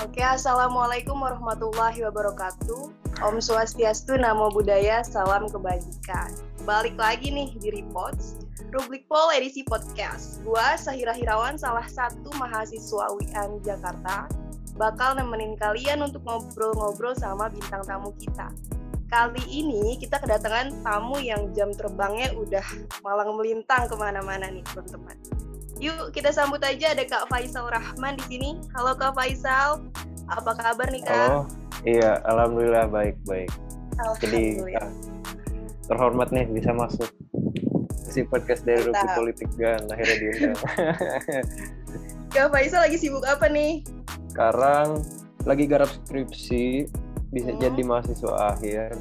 Oke, Assalamualaikum warahmatullahi wabarakatuh. Om Swastiastu, Namo Buddhaya, Salam Kebajikan. Balik lagi nih di Reports, Rubrik Pol edisi podcast. Gua Sahira Hirawan, salah satu mahasiswa UIN Jakarta, bakal nemenin kalian untuk ngobrol-ngobrol sama bintang tamu kita. Kali ini kita kedatangan tamu yang jam terbangnya udah malang melintang ke mana-mana nih teman-teman. Yuk kita sambut aja ada Kak Faisal Rahman di sini. Halo Kak Faisal, apa kabar nih Kak? Oh iya, alhamdulillah baik baik. Jadi uh, terhormat nih bisa masuk si podcast dari Rupi Politik dan akhirnya diundang. Kak Faisal lagi sibuk apa nih? Sekarang lagi garap skripsi, bisa hmm. jadi mahasiswa akhir.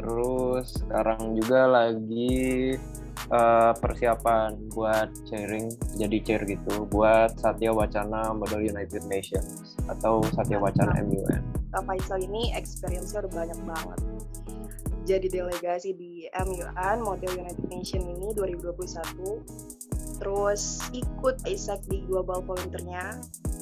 Terus sekarang juga lagi uh, persiapan buat sharing jadi chair gitu buat Satya Wacana Model United Nations atau Satya Wacana MUN. Kak Faisal ini experience-nya udah banyak banget. Jadi delegasi di MUN Model United Nations ini 2021. Terus ikut ISAC di Global Volunteer-nya.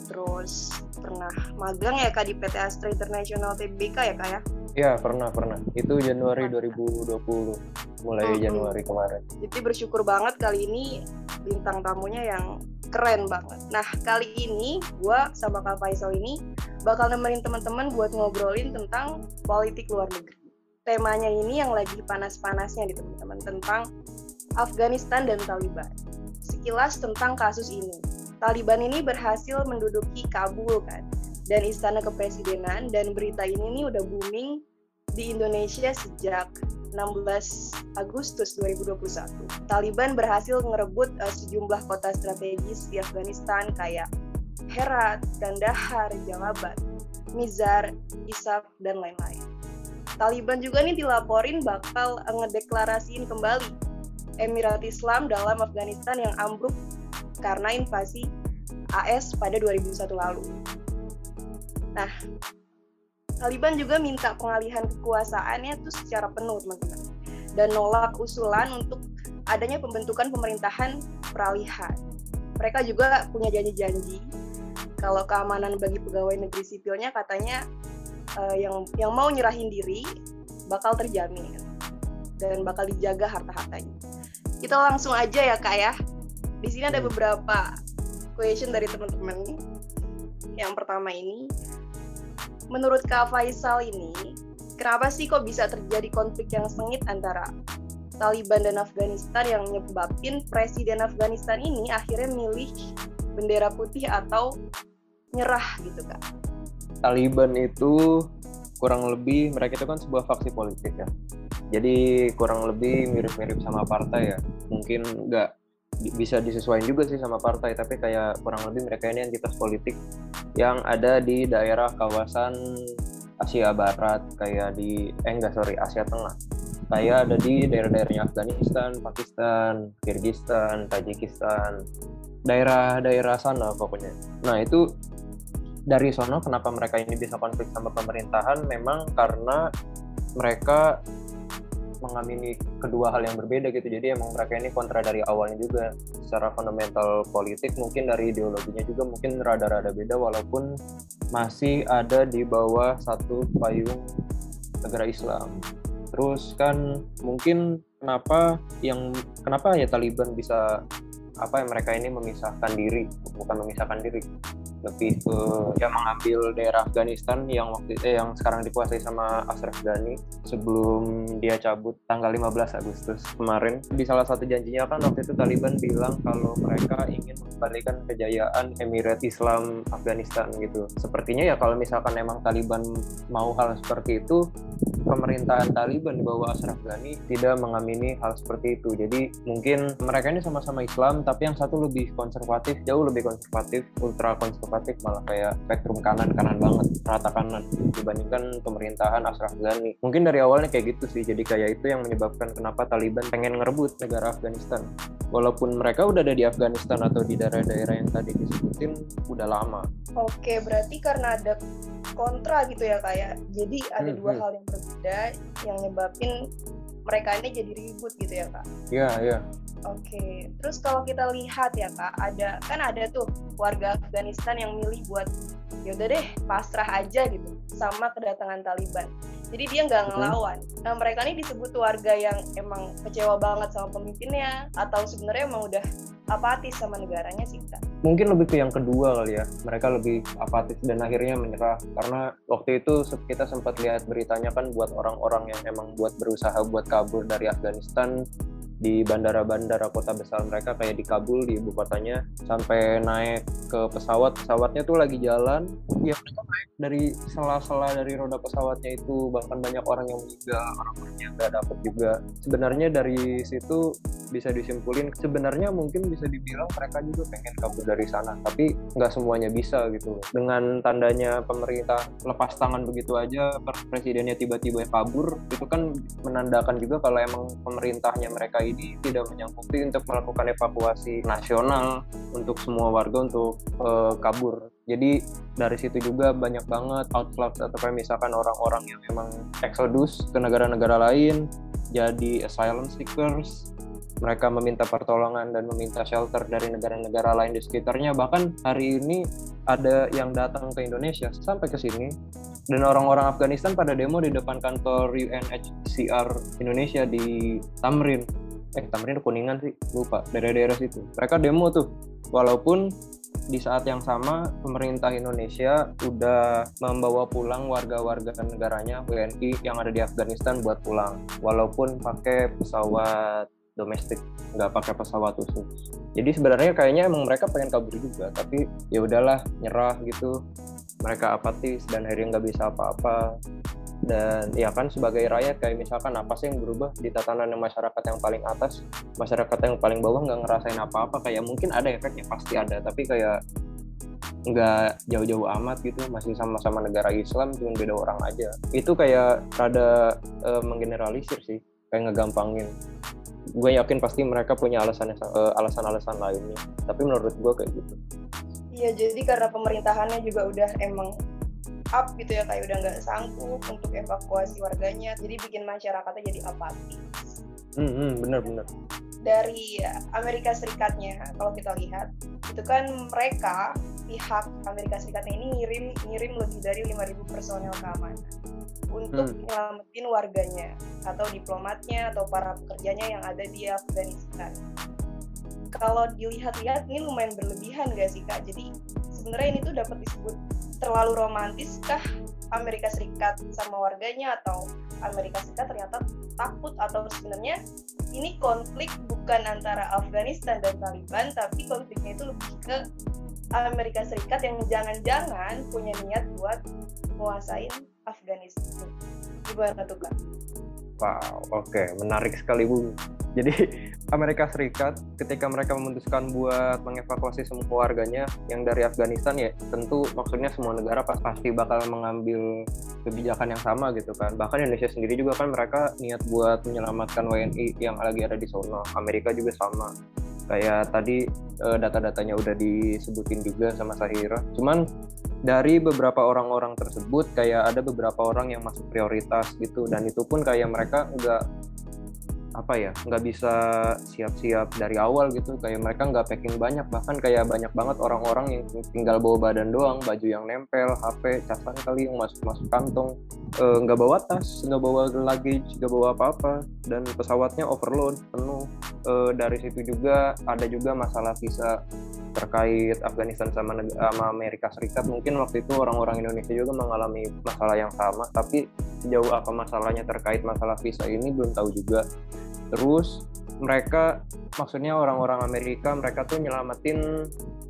Terus pernah magang ya Kak di PT Astra International TBK ya Kak ya? Iya pernah pernah. Itu Januari 2020 mulai hmm. Januari kemarin. Jadi bersyukur banget kali ini bintang tamunya yang keren banget. Nah kali ini gue sama Kak Faisal ini bakal nemenin teman-teman buat ngobrolin tentang politik luar negeri. Temanya ini yang lagi panas-panasnya di teman-teman tentang Afghanistan dan Taliban. Sekilas tentang kasus ini. Taliban ini berhasil menduduki Kabul kan dan istana kepresidenan dan berita ini nih udah booming di Indonesia sejak 16 Agustus 2021. Taliban berhasil merebut uh, sejumlah kota strategis di Afghanistan kayak Herat, Kandahar, Jalalabad, Mizar, Isaf, dan lain-lain. Taliban juga nih dilaporin bakal ngedeklarasiin kembali Emirat Islam dalam Afghanistan yang ambruk karena invasi AS pada 2001 lalu. Nah, Taliban juga minta pengalihan kekuasaannya itu secara penuh teman-teman dan nolak usulan untuk adanya pembentukan pemerintahan peralihan. Mereka juga punya janji-janji kalau keamanan bagi pegawai negeri sipilnya katanya uh, yang yang mau nyerahin diri bakal terjamin dan bakal dijaga harta-hartanya. Kita langsung aja ya kak ya. Di sini ada beberapa question dari teman-teman. Yang pertama ini, menurut Kak Faisal ini, kenapa sih kok bisa terjadi konflik yang sengit antara Taliban dan Afghanistan yang nyebabin presiden Afghanistan ini akhirnya milih bendera putih atau nyerah gitu kak? Taliban itu kurang lebih mereka itu kan sebuah faksi politik ya. Jadi kurang lebih mirip-mirip sama partai ya. Mungkin nggak bisa disesuaikan juga sih sama partai tapi kayak kurang lebih mereka ini entitas politik yang ada di daerah kawasan Asia Barat kayak di eh enggak sorry Asia Tengah kayak ada di daerah-daerahnya Afghanistan, Pakistan, Kyrgyzstan, Tajikistan, daerah-daerah sana pokoknya. Nah itu dari sono kenapa mereka ini bisa konflik sama pemerintahan memang karena mereka mengamini kedua hal yang berbeda gitu. Jadi emang mereka ini kontra dari awalnya juga. Secara fundamental politik mungkin dari ideologinya juga mungkin rada-rada beda walaupun masih ada di bawah satu payung negara Islam. Terus kan mungkin kenapa yang kenapa ya Taliban bisa apa yang mereka ini memisahkan diri bukan memisahkan diri lebih ke yang mengambil daerah Afghanistan yang waktu eh, yang sekarang dikuasai sama Ashraf Ghani sebelum dia cabut tanggal 15 Agustus kemarin. Di salah satu janjinya kan waktu itu Taliban bilang kalau mereka ingin mengembalikan kejayaan Emirat Islam Afghanistan gitu. Sepertinya ya kalau misalkan emang Taliban mau hal seperti itu pemerintahan Taliban di bawah Ashraf Ghani tidak mengamini hal seperti itu. Jadi mungkin mereka ini sama-sama Islam tapi yang satu lebih konservatif jauh lebih konservatif ultra konservatif konservatif malah kayak spektrum kanan kanan banget rata kanan dibandingkan pemerintahan Ashraf Ghani. Mungkin dari awalnya kayak gitu sih jadi kayak itu yang menyebabkan kenapa Taliban pengen ngerebut negara Afghanistan. Walaupun mereka udah ada di Afghanistan atau di daerah-daerah yang tadi disebutin udah lama. Oke berarti karena ada kontra gitu ya kayak ya? jadi ada hmm, dua hmm. hal yang berbeda yang nyebabin mereka ini jadi ribut gitu ya kak? Iya iya Oke, terus kalau kita lihat ya kak, ada kan ada tuh warga Afghanistan yang milih buat ya udah deh pasrah aja gitu sama kedatangan Taliban. Jadi dia nggak ngelawan. Nah mereka ini disebut warga yang emang kecewa banget sama pemimpinnya atau sebenarnya emang udah apatis sama negaranya sih kak. Mungkin lebih ke yang kedua kali ya mereka lebih apatis dan akhirnya menyerah. Karena waktu itu kita sempat lihat beritanya kan buat orang-orang yang emang buat berusaha buat kabur dari Afghanistan di bandara-bandara kota besar mereka kayak di Kabul di ibu kotanya sampai naik ke pesawat. Pesawatnya tuh lagi jalan. Ya mereka dari sela-sela dari roda pesawatnya itu. Bahkan banyak orang yang meninggal orang-orangnya nggak dapet juga. Sebenarnya dari situ bisa disimpulin sebenarnya mungkin bisa dibilang mereka juga pengen kabur dari sana tapi nggak semuanya bisa gitu. Dengan tandanya pemerintah lepas tangan begitu aja presidennya tiba-tiba kabur itu kan menandakan juga kalau emang pemerintahnya mereka ini tidak menyangkuti untuk melakukan evakuasi nasional untuk semua warga untuk uh, kabur. Jadi dari situ juga banyak banget outflux atau misalkan orang-orang yang memang exodus ke negara-negara lain jadi asylum seekers mereka meminta pertolongan dan meminta shelter dari negara-negara lain di sekitarnya. Bahkan hari ini ada yang datang ke Indonesia sampai ke sini dan orang-orang Afghanistan pada demo di depan kantor UNHCR Indonesia di Tamrin eh Tamrin Kuningan sih lupa daerah-daerah situ. Mereka demo tuh walaupun di saat yang sama pemerintah Indonesia udah membawa pulang warga-warga negaranya WNI yang ada di Afghanistan buat pulang walaupun pakai pesawat domestik nggak pakai pesawat khusus. Jadi sebenarnya kayaknya emang mereka pengen kabur juga tapi ya udahlah nyerah gitu. Mereka apatis dan akhirnya nggak bisa apa-apa dan ya kan sebagai rakyat kayak misalkan apa sih yang berubah di tatanan yang masyarakat yang paling atas masyarakat yang paling bawah nggak ngerasain apa-apa? Kayak mungkin ada efeknya pasti ada. Tapi kayak nggak jauh-jauh amat gitu masih sama-sama negara Islam cuma beda orang aja. Itu kayak rada uh, menggeneralisir sih kayak ngegampangin. Gue yakin pasti mereka punya alasan uh, alasan-alasan lainnya. Tapi menurut gue kayak gitu. Iya jadi karena pemerintahannya juga udah emang up gitu ya kayak udah nggak sanggup untuk evakuasi warganya jadi bikin masyarakatnya jadi apatis. Hmm, hmm, bener bener. Dari Amerika Serikatnya kalau kita lihat itu kan mereka pihak Amerika Serikatnya ini ngirim ngirim lebih dari 5.000 personel keamanan untuk hmm. nyelamatin warganya atau diplomatnya atau para pekerjanya yang ada di Afghanistan kalau dilihat-lihat ini lumayan berlebihan gak sih kak? Jadi sebenarnya ini tuh dapat disebut terlalu romantis kah Amerika Serikat sama warganya atau Amerika Serikat ternyata takut atau sebenarnya ini konflik bukan antara Afghanistan dan Taliban tapi konfliknya itu lebih ke Amerika Serikat yang jangan-jangan punya niat buat menguasain Afghanistan. Gimana tuh kak? Wow, oke, okay. menarik sekali Bu. Jadi Amerika Serikat ketika mereka memutuskan buat mengevakuasi semua warganya yang dari Afghanistan ya tentu maksudnya semua negara pasti bakal mengambil kebijakan yang sama gitu kan. Bahkan Indonesia sendiri juga kan mereka niat buat menyelamatkan WNI yang lagi ada di sana. Amerika juga sama. Kayak tadi eh, data-datanya udah disebutin juga sama Sahira. Cuman dari beberapa orang-orang tersebut kayak ada beberapa orang yang masuk prioritas gitu dan itu pun kayak mereka nggak apa ya nggak bisa siap-siap dari awal gitu. Kayak mereka nggak packing banyak bahkan kayak banyak banget orang-orang yang tinggal bawa badan doang. Baju yang nempel HP casan kali yang masuk masuk kantong. Eh, nggak e, bawa tas nggak bawa luggage nggak bawa apa-apa. Dan pesawatnya overload penuh. E, dari situ juga ada juga masalah visa terkait Afghanistan sama, sama Amerika Serikat. Mungkin waktu itu orang-orang Indonesia juga mengalami masalah yang sama. Tapi sejauh apa masalahnya terkait masalah visa ini belum tahu juga terus mereka maksudnya orang-orang Amerika mereka tuh nyelamatin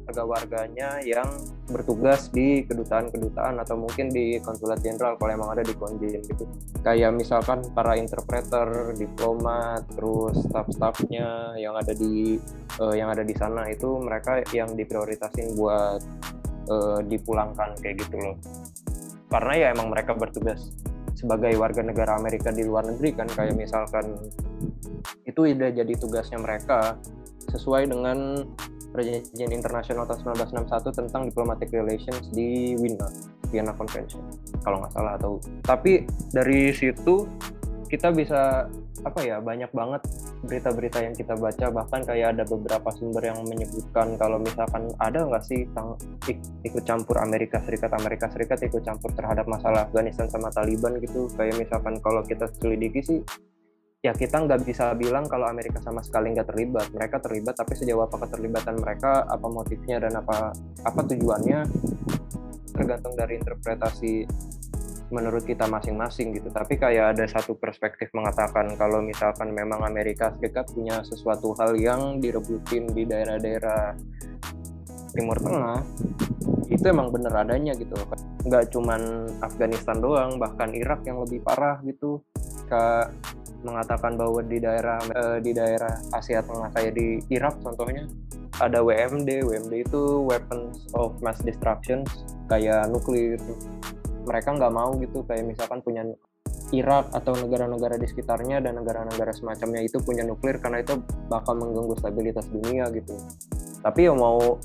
warga-warganya yang bertugas di kedutaan-kedutaan atau mungkin di konsulat jenderal kalau emang ada di konjen gitu. Kayak misalkan para interpreter, diplomat, terus staff-staffnya yang ada di uh, yang ada di sana itu mereka yang diprioritasin buat uh, dipulangkan kayak gitu loh. Karena ya emang mereka bertugas sebagai warga negara Amerika di luar negeri kan kayak misalkan itu udah jadi tugasnya mereka sesuai dengan Perjanjian Internasional tahun 1961 tentang Diplomatic Relations di Wiener, Vienna Convention, kalau nggak salah atau. Tapi dari situ kita bisa apa ya banyak banget berita-berita yang kita baca bahkan kayak ada beberapa sumber yang menyebutkan kalau misalkan ada nggak sih tang ikut campur Amerika Serikat Amerika Serikat ikut campur terhadap masalah Afghanistan sama Taliban gitu. Kayak misalkan kalau kita selidiki sih ya kita nggak bisa bilang kalau Amerika sama sekali nggak terlibat. Mereka terlibat tapi sejauh apa keterlibatan mereka apa motifnya dan apa apa tujuannya tergantung dari interpretasi menurut kita masing-masing gitu. Tapi kayak ada satu perspektif mengatakan kalau misalkan memang Amerika Serikat punya sesuatu hal yang direbutin di daerah-daerah Timur Tengah, itu emang bener adanya gitu. Nggak cuman Afghanistan doang, bahkan Irak yang lebih parah gitu. Ke mengatakan bahwa di daerah eh, di daerah Asia Tengah kayak di Irak contohnya ada WMD, WMD itu Weapons of Mass Destruction kayak nuklir mereka nggak mau gitu kayak misalkan punya Irak atau negara-negara di sekitarnya dan negara-negara semacamnya itu punya nuklir karena itu bakal mengganggu stabilitas dunia gitu. Tapi ya mau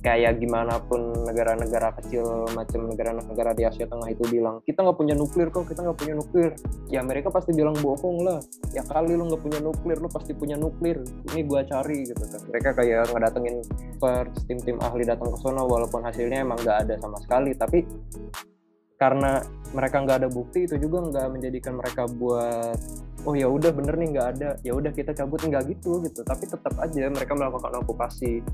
kayak gimana pun negara-negara kecil macam negara-negara di Asia Tengah itu bilang kita nggak punya nuklir kok kita nggak punya nuklir. Ya mereka pasti bilang bohong lah. Ya kali lu nggak punya nuklir lu pasti punya nuklir. Ini gua cari gitu kan. Mereka kayak ngedatengin first tim-tim ahli datang ke sana walaupun hasilnya emang nggak ada sama sekali. Tapi karena mereka nggak ada bukti itu juga nggak menjadikan mereka buat oh ya udah bener nih nggak ada. Ya udah kita cabut. Nggak gitu gitu. Tapi tetap aja mereka melakukan okupasi.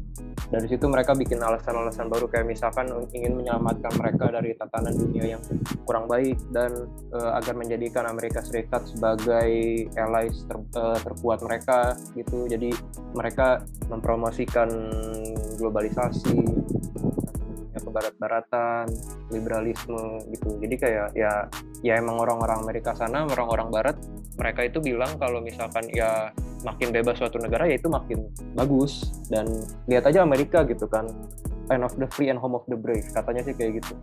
Dari situ mereka bikin alasan-alasan baru kayak misalkan ingin menyelamatkan mereka dari tatanan dunia yang kurang baik dan uh, agar menjadikan Amerika Serikat sebagai allies ter, uh, terkuat mereka gitu. Jadi mereka mempromosikan globalisasi ke barat-baratan, liberalisme gitu. Jadi kayak ya ya emang orang-orang Amerika sana, orang-orang barat, mereka itu bilang kalau misalkan ya makin bebas suatu negara ya itu makin bagus dan lihat aja Amerika gitu kan. Land of the free and home of the brave, katanya sih kayak gitu.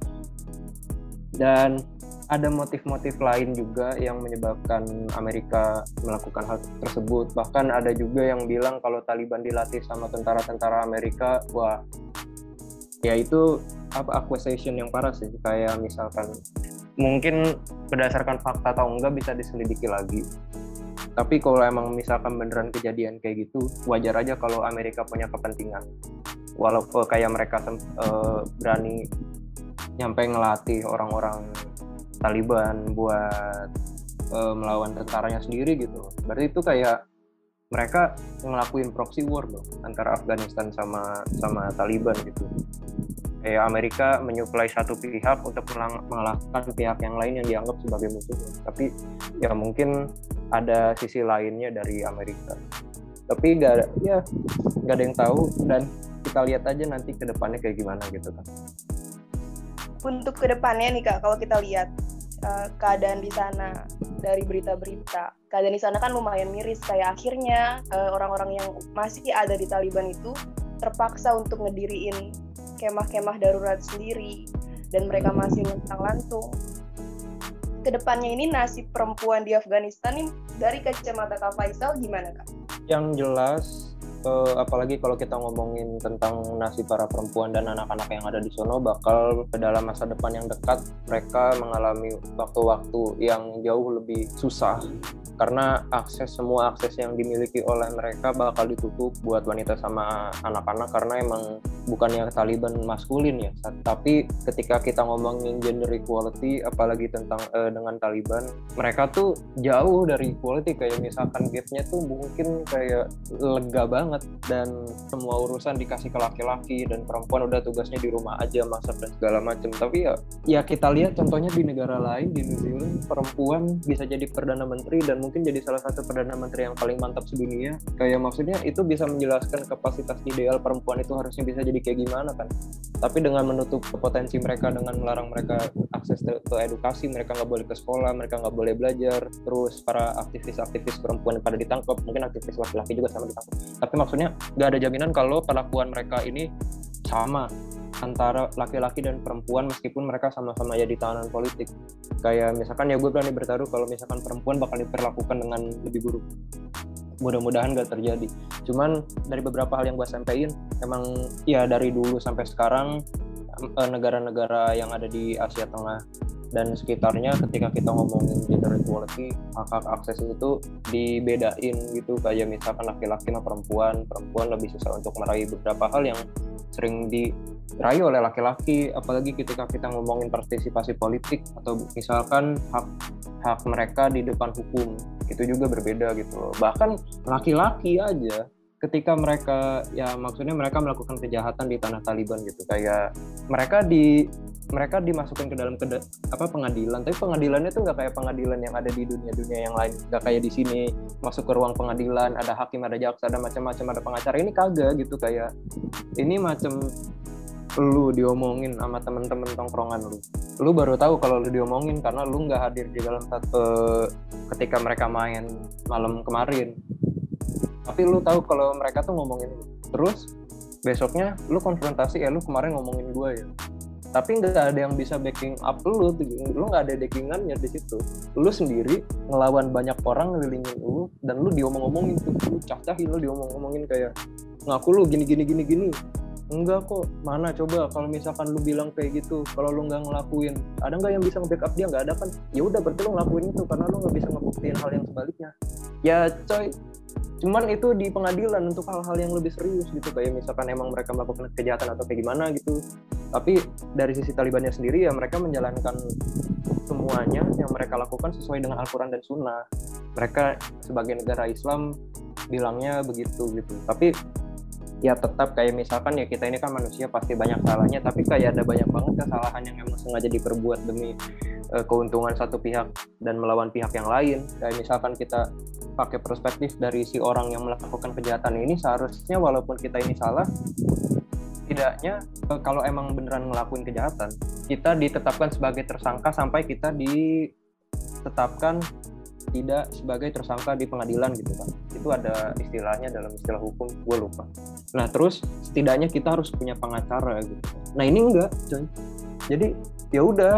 Dan ada motif-motif lain juga yang menyebabkan Amerika melakukan hal tersebut. Bahkan ada juga yang bilang kalau Taliban dilatih sama tentara-tentara Amerika, wah ya itu apa acquisition yang parah sih. Kayak misalkan mungkin berdasarkan fakta atau enggak bisa diselidiki lagi. Tapi kalau emang misalkan beneran kejadian kayak gitu wajar aja kalau Amerika punya kepentingan. Walaupun kayak mereka uh, berani nyampe ngelatih orang-orang Taliban buat uh, melawan tentaranya sendiri gitu. Berarti itu kayak mereka ngelakuin proxy war dong antara Afghanistan sama sama Taliban gitu. Kayak Amerika menyuplai satu pihak untuk mengalahkan pihak yang lain yang dianggap sebagai musuh. Tapi ya mungkin ada sisi lainnya dari Amerika. Tapi nggak ada, ya nggak ada yang tahu dan kita lihat aja nanti ke depannya kayak gimana gitu kan. Untuk ke depannya nih kak, kalau kita lihat uh, keadaan di sana dari berita-berita. Keadaan di sana kan lumayan miris kayak akhirnya uh, orang-orang yang masih ada di Taliban itu terpaksa untuk ngediriin kemah-kemah darurat sendiri dan mereka masih mentang lantung. Ke depannya ini nasib perempuan di Afghanistan ini dari kacamata Kak Faisal gimana Kak? Yang jelas uh, apalagi kalau kita ngomongin tentang nasib para perempuan dan anak-anak yang ada di sono bakal dalam masa depan yang dekat mereka mengalami waktu-waktu yang jauh lebih susah. Karena akses semua akses yang dimiliki oleh mereka bakal ditutup buat wanita sama anak-anak karena emang bukannya Taliban maskulin ya. Tapi ketika kita ngomongin gender equality apalagi tentang uh, dengan Taliban mereka tuh jauh dari equality. Kayak misalkan gapnya tuh mungkin kayak lega banget. Dan semua urusan dikasih ke laki-laki dan perempuan udah tugasnya di rumah aja masak dan segala macam tapi ya ya kita lihat contohnya di negara lain di New Zealand perempuan bisa jadi perdana menteri dan mungkin jadi salah satu perdana menteri yang paling mantap sedunia. Kayak maksudnya itu bisa menjelaskan kapasitas ideal perempuan itu harusnya bisa jadi kayak gimana kan. Tapi dengan menutup potensi mereka dengan melarang mereka akses ke edukasi mereka nggak boleh ke sekolah mereka nggak boleh belajar. Terus para aktivis-aktivis perempuan pada ditangkap mungkin aktivis laki-laki juga sama ditangkap. Tapi maksudnya nggak ada jaminan kalau perlakuan mereka ini sama antara laki-laki dan perempuan meskipun mereka sama-sama jadi tahanan politik. Kayak misalkan ya gue berani bertaruh kalau misalkan perempuan bakal diperlakukan dengan lebih buruk. Mudah-mudahan gak terjadi. Cuman dari beberapa hal yang gue sampaikan emang ya dari dulu sampai sekarang eh, negara-negara yang ada di Asia Tengah dan sekitarnya ketika kita ngomongin gender equality hak hak akses itu dibedain gitu. Kayak misalkan laki-laki sama perempuan perempuan lebih susah untuk meraih beberapa hal yang sering diraih oleh laki-laki. Apalagi ketika kita ngomongin partisipasi politik atau misalkan hak hak mereka di depan hukum itu juga berbeda gitu loh. Bahkan laki-laki aja ketika mereka ya maksudnya mereka melakukan kejahatan di tanah Taliban gitu. Kayak mereka di mereka dimasukkan ke dalam keda, apa pengadilan. Tapi pengadilannya tuh nggak kayak pengadilan yang ada di dunia-dunia yang lain. Nggak kayak di sini masuk ke ruang pengadilan ada hakim ada jaksa ada macam-macam ada pengacara. Ini kagak gitu kayak ini macam lu diomongin sama temen-temen tongkrongan lu. Lu baru tahu kalau lu diomongin karena lu nggak hadir di dalam satu ketika mereka main malam kemarin. Tapi lu tahu kalau mereka tuh ngomongin lu. Terus besoknya lu konfrontasi ya lu kemarin ngomongin gue ya tapi nggak ada yang bisa backing up lu lu nggak ada backingannya di situ. Lu sendiri ngelawan banyak orang ngelilingin lu dan lu diomong-omongin tuh lu cah-cahin lu diomong-omongin kayak ngaku lu gini gini gini gini. Enggak kok. Mana coba kalau misalkan lu bilang kayak gitu kalau lu nggak ngelakuin? Ada nggak yang bisa nge-backup dia? Nggak ada kan? Ya udah berarti lu ngelakuin itu karena lu nggak bisa ngebuktiin hal yang sebaliknya. Ya coy cuman itu di pengadilan untuk hal-hal yang lebih serius gitu. Kayak misalkan emang mereka melakukan kejahatan atau kayak gimana gitu tapi dari sisi Talibannya sendiri ya mereka menjalankan semuanya yang mereka lakukan sesuai dengan Al-Quran dan Sunnah. Mereka sebagai negara Islam bilangnya begitu gitu. Tapi ya tetap kayak misalkan ya kita ini kan manusia pasti banyak salahnya. Tapi kayak ada banyak banget kesalahan yang emang sengaja diperbuat demi uh, keuntungan satu pihak dan melawan pihak yang lain. Kayak misalkan kita pakai perspektif dari si orang yang melakukan kejahatan ini seharusnya walaupun kita ini salah tidaknya uh, kalau emang beneran ngelakuin kejahatan kita ditetapkan sebagai tersangka sampai kita ditetapkan tidak sebagai tersangka di pengadilan gitu kan. Itu ada istilahnya dalam istilah hukum gue lupa. Nah terus setidaknya kita harus punya pengacara gitu. Nah ini enggak coy jadi ya udah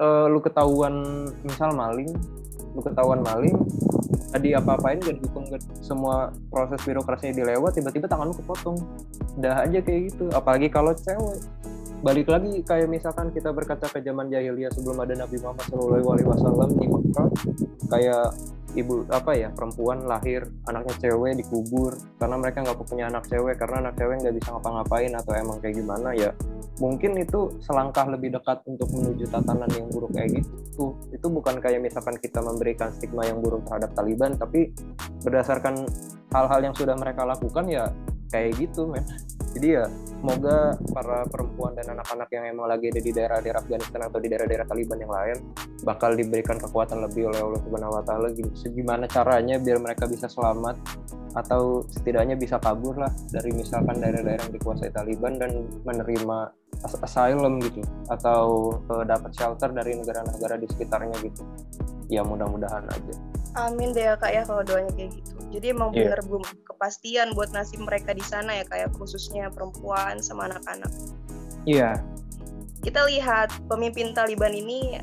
uh, lu ketahuan misal maling lu ketahuan maling tadi apa-apain gak dihukum gak semua proses birokrasinya dilewat tiba-tiba tangan lu kepotong. Udah aja kayak gitu apalagi kalau cewek balik lagi kayak misalkan kita berkaca ke zaman jahiliyah sebelum ada Nabi Muhammad SAW di Mekah kayak ibu apa ya perempuan lahir anaknya cewek dikubur karena mereka nggak punya anak cewek karena anak cewek nggak bisa ngapa-ngapain atau emang kayak gimana ya mungkin itu selangkah lebih dekat untuk menuju tatanan yang buruk kayak gitu. Itu bukan kayak misalkan kita memberikan stigma yang buruk terhadap Taliban tapi berdasarkan hal-hal yang sudah mereka lakukan ya kayak gitu men. Jadi ya semoga para perempuan dan anak-anak yang emang lagi ada di daerah-daerah Afghanistan atau di daerah-daerah Taliban yang lain bakal diberikan kekuatan lebih oleh Allah Subhanahu wa taala. Gimana caranya biar mereka bisa selamat atau setidaknya bisa kabur lah dari misalkan daerah-daerah yang dikuasai Taliban dan menerima asylum gitu atau uh, dapat shelter dari negara-negara di sekitarnya gitu. Ya mudah-mudahan aja. Amin deh ya kak ya kalau doanya kayak gitu jadi emang yeah. bener belum kepastian buat nasib mereka di sana ya kayak khususnya perempuan sama anak-anak. Iya. Yeah. Kita lihat pemimpin Taliban ini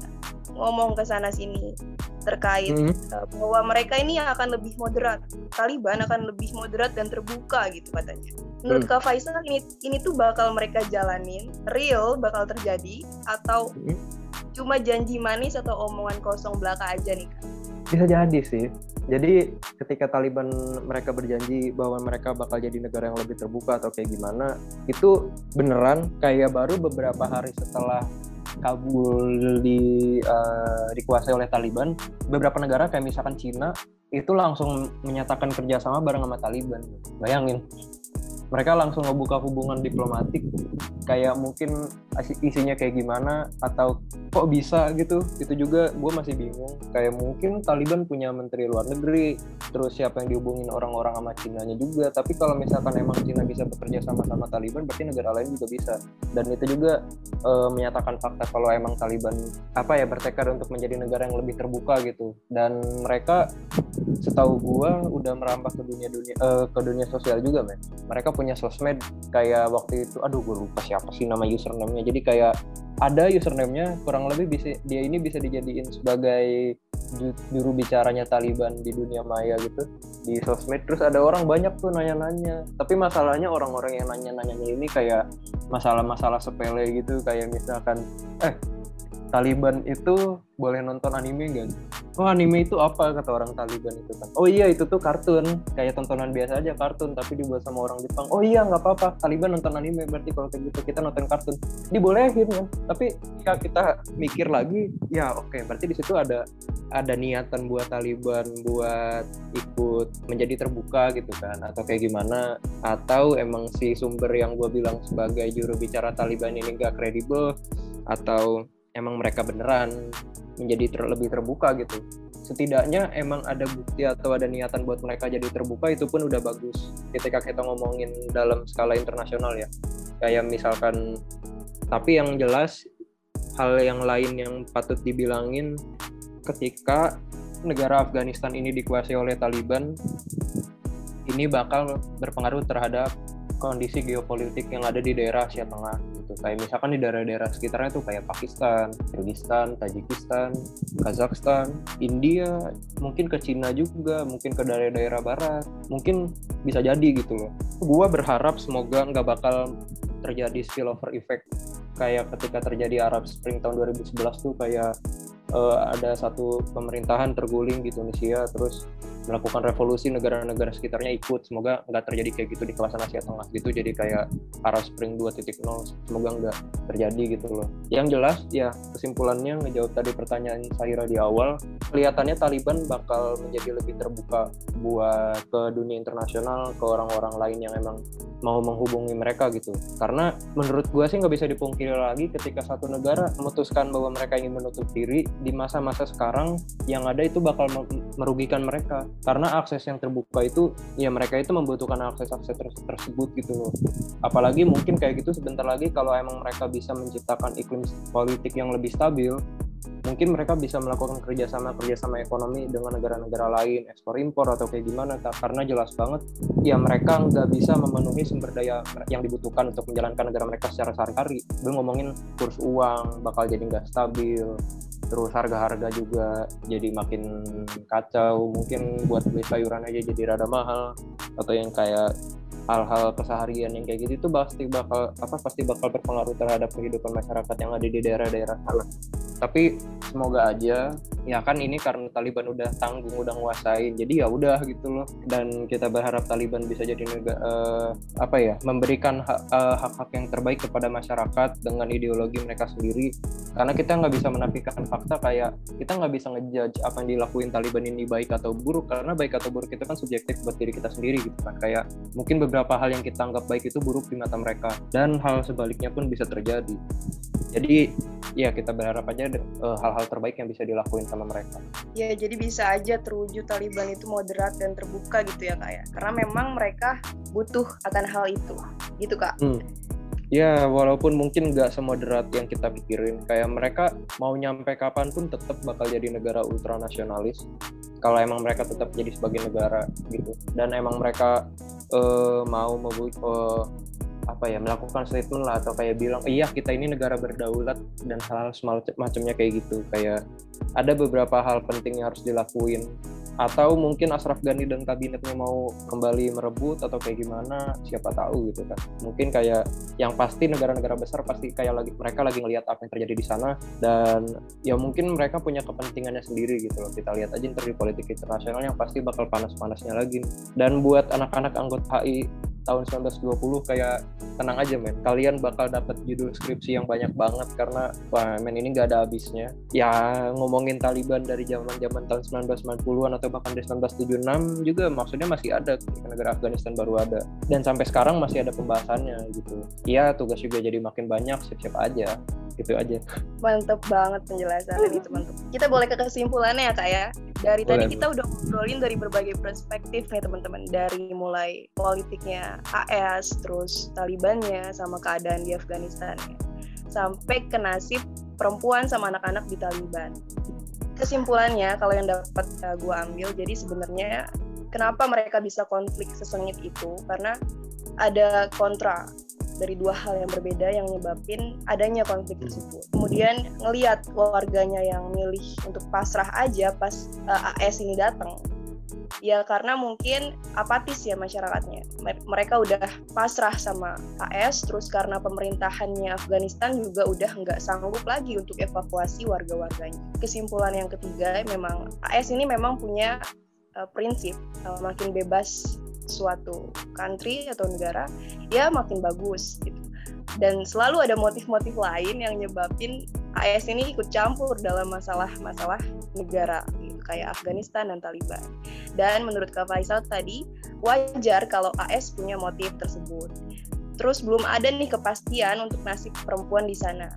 ngomong ke sana sini terkait mm -hmm. bahwa mereka ini akan lebih moderat. Taliban akan lebih moderat dan terbuka gitu katanya. Menurut mm. Kak Faisal ini ini tuh bakal mereka jalanin, real bakal terjadi atau mm. cuma janji manis atau omongan kosong belaka aja nih Kak? Bisa jadi sih jadi ketika Taliban mereka berjanji bahwa mereka bakal jadi negara yang lebih terbuka atau kayak gimana, itu beneran kayak baru beberapa hari setelah Kabul di uh, dikuasai oleh Taliban, beberapa negara kayak misalkan Cina itu langsung menyatakan kerjasama bareng sama Taliban. Bayangin, mereka langsung ngebuka hubungan diplomatik kayak mungkin isinya kayak gimana atau kok bisa gitu. Itu juga gue masih bingung. Kayak mungkin Taliban punya menteri luar negeri terus siapa yang dihubungin orang-orang sama Cina nya juga. Tapi kalau misalkan emang Cina bisa bekerja sama sama Taliban berarti negara lain juga bisa. Dan itu juga e, menyatakan fakta kalau emang Taliban apa ya bertekad untuk menjadi negara yang lebih terbuka gitu. Dan mereka setahu gue udah merambah ke dunia dunia e, ke dunia sosial juga men. Mereka punya sosmed kayak waktu itu aduh gue lupa siapa sih nama username-nya. Jadi kayak ada username-nya kurang lebih bisa dia ini bisa dijadiin sebagai juru bicaranya Taliban di dunia maya gitu di sosmed. Terus ada orang banyak tuh nanya-nanya. Tapi masalahnya orang-orang yang nanya-nanyanya ini kayak masalah-masalah sepele gitu. Kayak misalkan eh Taliban itu boleh nonton anime gak? Oh anime itu apa kata orang Taliban itu kan? Oh iya itu tuh kartun kayak tontonan biasa aja kartun tapi dibuat sama orang Jepang. Oh iya nggak apa-apa Taliban nonton anime berarti kalau kayak gitu kita nonton kartun dibolehin ya. Tapi jika kita mikir lagi ya oke okay, berarti di situ ada ada niatan buat Taliban buat ikut menjadi terbuka gitu kan atau kayak gimana atau emang si sumber yang gue bilang sebagai juru bicara Taliban ini gak kredibel atau emang mereka beneran menjadi ter lebih terbuka gitu. Setidaknya emang ada bukti atau ada niatan buat mereka jadi terbuka itu pun udah bagus. Ketika kita ngomongin dalam skala internasional ya. Kayak misalkan tapi yang jelas hal yang lain yang patut dibilangin ketika negara Afghanistan ini dikuasai oleh Taliban ini bakal berpengaruh terhadap kondisi geopolitik yang ada di daerah Asia Tengah gitu. Kayak misalkan di daerah-daerah sekitarnya tuh kayak Pakistan, Kyrgyzstan, Tajikistan, Kazakhstan, India, mungkin ke Cina juga, mungkin ke daerah-daerah barat, mungkin bisa jadi gitu loh. Gua berharap semoga nggak bakal terjadi spillover effect kayak ketika terjadi Arab Spring tahun 2011 tuh kayak uh, ada satu pemerintahan terguling di Tunisia terus melakukan revolusi negara-negara sekitarnya ikut. Semoga nggak terjadi kayak gitu di kawasan Asia Tengah gitu jadi kayak Arab Spring 2.0 semoga nggak terjadi gitu loh. Yang jelas ya kesimpulannya ngejawab tadi pertanyaan Sahira di awal kelihatannya Taliban bakal menjadi lebih terbuka buat ke dunia internasional ke orang-orang lain yang emang mau menghubungi mereka gitu. Karena menurut gue sih nggak bisa dipungkiri lagi ketika satu negara memutuskan bahwa mereka ingin menutup diri di masa-masa sekarang yang ada itu bakal merugikan mereka. Karena akses yang terbuka itu ya mereka itu membutuhkan akses-akses tersebut gitu loh. Apalagi mungkin kayak gitu sebentar lagi kalau emang mereka bisa menciptakan iklim politik yang lebih stabil mungkin mereka bisa melakukan kerjasama kerjasama ekonomi dengan negara-negara lain ekspor impor atau kayak gimana karena jelas banget ya mereka nggak bisa memenuhi sumber daya yang dibutuhkan untuk menjalankan negara mereka secara sehari-hari. Belum ngomongin kurs uang bakal jadi nggak stabil terus harga-harga juga jadi makin kacau. Mungkin buat beli sayuran aja jadi rada mahal. Atau yang kayak hal-hal keseharian yang kayak gitu itu pasti bakal apa pasti bakal berpengaruh terhadap kehidupan masyarakat yang ada di daerah-daerah sana tapi semoga aja. Ya kan ini karena Taliban udah tanggung udah nguasain. Jadi ya udah gitu loh. Dan kita berharap Taliban bisa jadi negara uh, apa ya memberikan eh, hak-hak uh, yang terbaik kepada masyarakat dengan ideologi mereka sendiri. Karena kita nggak bisa menafikan fakta kayak kita nggak bisa ngejudge apa yang dilakuin Taliban ini baik atau buruk. Karena baik atau buruk itu kan subjektif buat diri kita sendiri gitu kan. Kayak mungkin beberapa hal yang kita anggap baik itu buruk di mata mereka. Dan hal sebaliknya pun bisa terjadi. Jadi ya kita berharap aja uh, hal-hal terbaik yang bisa dilakuin sama mereka. Ya jadi bisa aja terwujud Taliban itu moderat dan terbuka gitu ya kak ya. Karena memang mereka butuh akan hal itu, gitu kak. Hmm. Ya walaupun mungkin nggak semoderat yang kita pikirin, kayak mereka mau nyampe kapan pun tetap bakal jadi negara ultranasionalis. Kalau emang mereka tetap jadi sebagai negara gitu, dan emang mereka uh, mau uh, apa ya melakukan statement lah atau kayak bilang iya kita ini negara berdaulat dan hal-hal semacamnya kayak gitu. Kayak ada beberapa hal penting yang harus dilakuin. Atau mungkin Ashraf Ghani dan kabinetnya mau kembali merebut atau kayak gimana siapa tahu gitu kan. Mungkin kayak yang pasti negara-negara besar pasti kayak lagi mereka lagi ngelihat apa yang terjadi di sana dan ya mungkin mereka punya kepentingannya sendiri gitu loh. Kita lihat aja ntar di politik internasional yang pasti bakal panas-panasnya lagi. Dan buat anak-anak anggota HI tahun 1920 kayak tenang aja men. Kalian bakal dapat judul skripsi yang banyak banget karena wah men ini nggak ada habisnya. Ya ngomongin Taliban dari zaman zaman tahun 1990-an atau bahkan dari 1976 juga maksudnya masih ada. Ketika negara Afghanistan baru ada. Dan sampai sekarang masih ada pembahasannya gitu. Iya tugas juga jadi makin banyak siap-siap aja gitu aja. Mantep banget penjelasan ini teman-teman kita boleh ke kesimpulannya ya kak ya. Dari boleh, tadi kita udah ngobrolin dari berbagai perspektif nih teman-teman. Dari mulai politiknya AS terus Talibannya sama keadaan di Afghanistan. Ya sampai ke nasib perempuan sama anak-anak di Taliban. Kesimpulannya kalau yang dapat uh, gue ambil jadi sebenarnya kenapa mereka bisa konflik sesengit itu? Karena ada kontra dari dua hal yang berbeda yang menyebabkan adanya konflik tersebut. Kemudian ngelihat warganya yang milih untuk pasrah aja pas uh, eh, AS ini datang, Ya karena mungkin apatis ya masyarakatnya. Mereka udah pasrah sama AS, terus karena pemerintahannya Afghanistan juga udah nggak sanggup lagi untuk evakuasi warga-warganya. Kesimpulan yang ketiga, memang AS ini memang punya uh, prinsip uh, makin bebas suatu country atau negara, ya makin bagus gitu. Dan selalu ada motif-motif lain yang nyebabin AS ini ikut campur dalam masalah-masalah negara gitu, kayak Afghanistan dan Taliban. Dan menurut Kak Faisal tadi, wajar kalau AS punya motif tersebut. Terus belum ada nih kepastian untuk nasib perempuan di sana.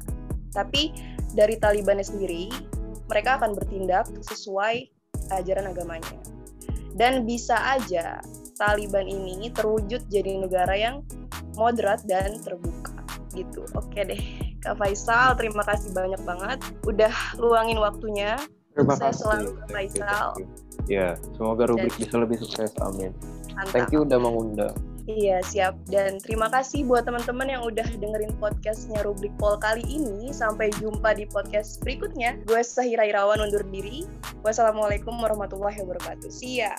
Tapi dari Taliban sendiri, mereka akan bertindak sesuai ajaran agamanya. Dan bisa aja Taliban ini terwujud jadi negara yang moderat dan terbuka gitu. Oke deh, Kak Faisal, terima kasih banyak banget udah luangin waktunya. Terima Saya kasih. selalu Kak Faisal. Ya, semoga Rubik Dan- bisa lebih sukses. Amin. Mantap. Thank you udah mengundang. Iya, siap. Dan terima kasih buat teman-teman yang udah dengerin podcastnya Rubrik Pol kali ini. Sampai jumpa di podcast berikutnya. Gue Sahira Irawan undur diri. Wassalamualaikum warahmatullahi wabarakatuh. Ya.